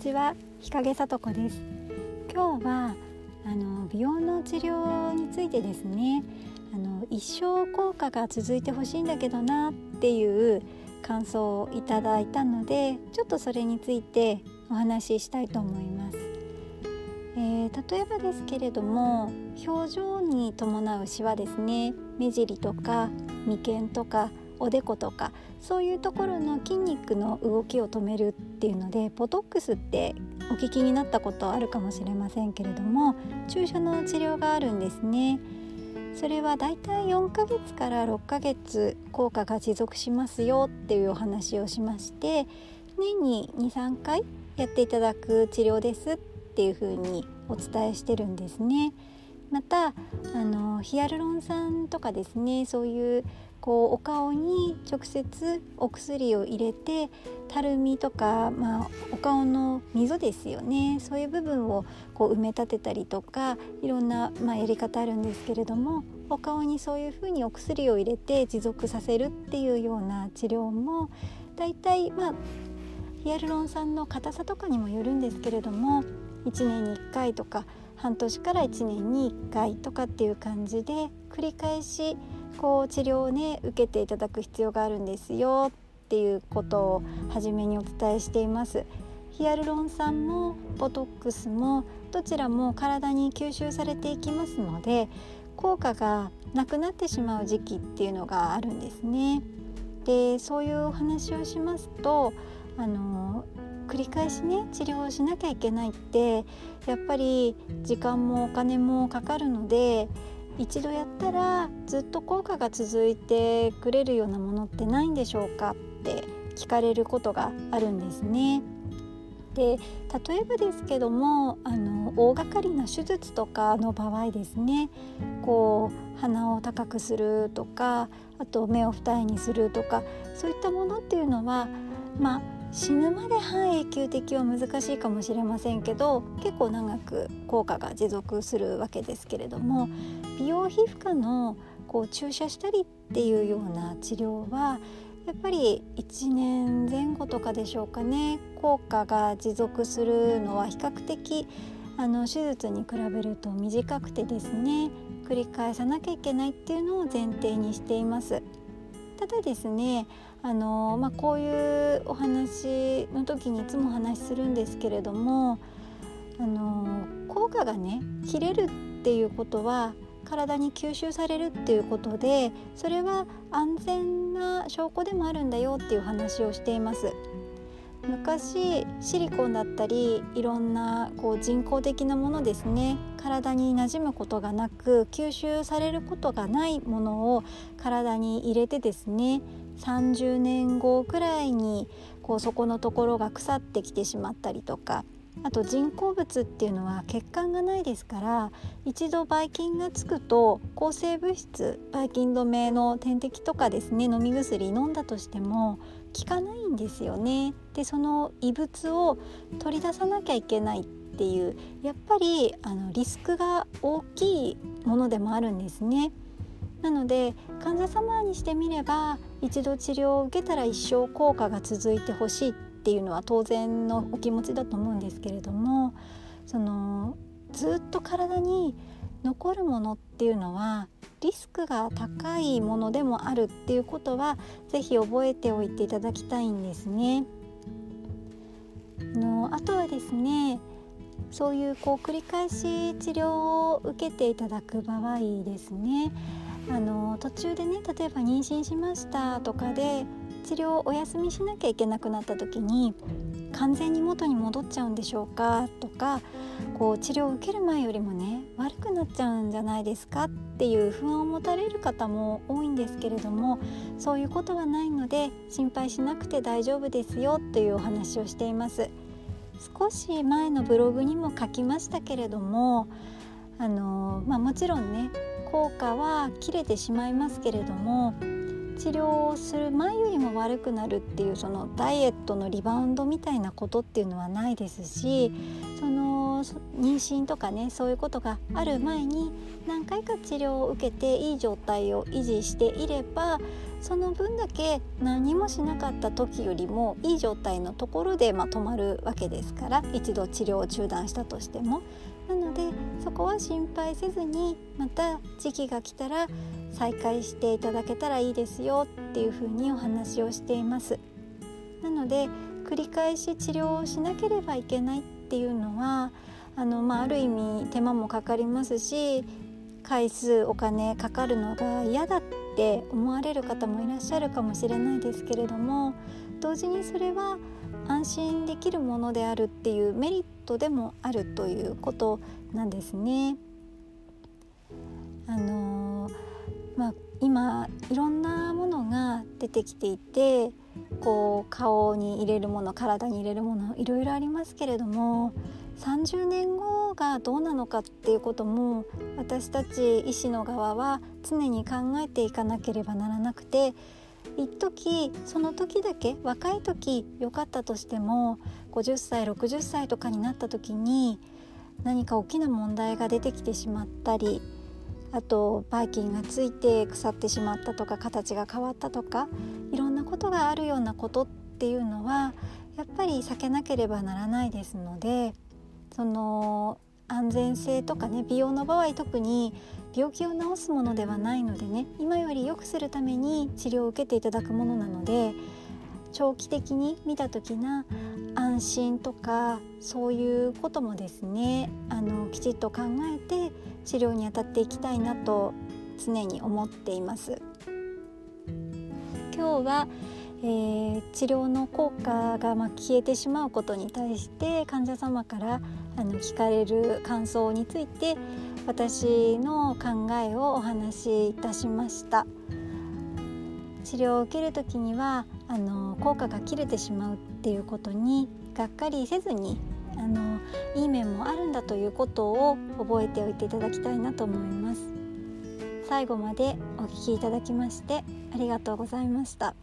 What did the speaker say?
ちは日陰さ子です。今日はあの美容の治療についてですね。あの一生効果が続いてほしいんだけどなっていう感想をいただいたのでちょっとそれについてお話ししたいと思います、えー、例えばですけれども表情に伴うシワですね。目尻とか眉間とかおでことかそういうところの筋肉の動きを止めるっていうのでポトックスってお聞きになったことあるかもしれませんけれども注射の治療があるんですね。それはだいたい4ヶ月から6ヶ月効果が持続しますよっていうお話をしまして年に23回やっていただく治療ですっていうふうにお伝えしてるんですね。またあのヒアルロン酸とかですねそういうこうお顔に直接お薬を入れてたるみとか、まあ、お顔の溝ですよね。そういう部分をこう埋め立てたりとかいろんな、まあ、やり方あるんですけれどもお顔にそういうふうにお薬を入れて持続させるっていうような治療もだいたいまあヒアルロン酸の硬さとかにもよるんですけれども1年に1回とか半年から1年に1回とかっていう感じで繰り返しこう治療をね受けていただく必要があるんですよっていうことを初めにお伝えしています。ヒアルロン酸もボトックスもどちらも体に吸収されていきますので効果がなくなってしまう時期っていうのがあるんですね。でそういうお話をしますとあの繰り返しね治療をしなきゃいけないってやっぱり時間もお金もかかるので一度やったらずっと効果が続いてくれるようなものってないんでしょうか？って聞かれることがあるんですね。で例えばですけどもあの大掛かりな手術とかの場合ですねこう鼻を高くするとかあと目を二重にするとかそういったものっていうのはまあ死ぬまで半永久的は難しいかもしれませんけど結構長く効果が持続するわけですけれども美容皮膚科のこう注射したりっていうような治療はやっぱり1年前後とかでしょうかね効果が持続するのは比較的あの手術に比べると短くてですね繰り返さなきゃいけないっていうのを前提にしています。ただですねあの、まあ、こういうお話の時にいつもお話しするんですけれどもあの効果がね切れるっていうことは体に吸収されるっていうことでそれは安全な証拠でもあるんだよっていう話をしています。昔シリコンだったりいろんなこう人工的なものですね。体に馴染むことがなく吸収されることがないものを体に入れてですね30年後くらいにこうそこのところが腐ってきてしまったりとかあと人工物っていうのは血管がないですから一度ばい菌がつくと抗生物質ばい菌止めの点滴とかですね飲み薬飲んだとしても効かないんですよね。でその異物を取り出さなきゃいけないっていうやっぱりあのリスクが大きいものでもあるんですね。なので患者様にしてみれば一度治療を受けたら一生効果が続いてほしいっっていうのは当然のお気持ちだと思うんですけれどもそのずっと体に残るものっていうのはリスクが高いものでもあるっていうことは是非覚えておいていただきたいんですね。のあとはですねそういうこう繰り返し治療を受けていただく場合ですねあの途中でね例えば妊娠しましたとかで治療をお休みしなきゃいけなくなった時に完全に元に戻っちゃうんでしょうか？とかこう治療を受ける前よりもね悪くなっちゃうんじゃないですか？っていう不安を持たれる方も多いんですけれどもそういうことはないので心配しなくて大丈夫ですよというお話をしています。少し前のブログにも書きましたけれどもあの、まあ、もちろんね効果は切れてしまいますけれども治療をする前よりも悪くなるっていうそのダイエットのリバウンドみたいなことっていうのはないですしその妊娠とかねそういうことがある前に何回か治療を受けていい状態を維持していればその分だけ何もしなかった時よりもいい状態のところで、まあ、止まるわけですから一度治療を中断したとしても。なのでそこは心配せずにまた時期が来たら再開していただけたらいいですよっていうふうにお話をしていますなので繰り返し治療をしなければいけないっていうのはあの、まあ、ある意味手間もかかりますし回数お金かかるのが嫌だって思われる方もいらっしゃるかもしれないですけれども同時にそれは安心できるものであるっていうメリットでもあるということなんですね。あのまあ、今いろんなものが出てきていてこう顔に入れるもの体に入れるものいろいろありますけれども30年後がどうなのかっていうことも私たち医師の側は常に考えていかなければならなくて一時その時だけ若い時良かったとしても50歳60歳とかになった時に何か大きな問題が出てきてしまったりあとバイキンがついて腐ってしまったとか形が変わったとかいろんなことがあるようなことっていうのはやっぱり避けなければならないですのでその安全性とかね美容の場合特に病気を治すものではないのでね今より良くするために治療を受けていただくものなので長期的に見た時な安心とかそういうこともですねあのきちっと考えて治療に当たっていきたいなと常に思っています。今日は、えー、治療の効果がま消えてしまうことに対して患者様からあの聞かれる感想について私の考えをお話しいたしました治療を受ける時にはあの効果が切れてしまうっていうことにがっかりせずにあのいい面もあるんだということを覚えておいていただきたいなと思います最後までお聴きいただきましてありがとうございました。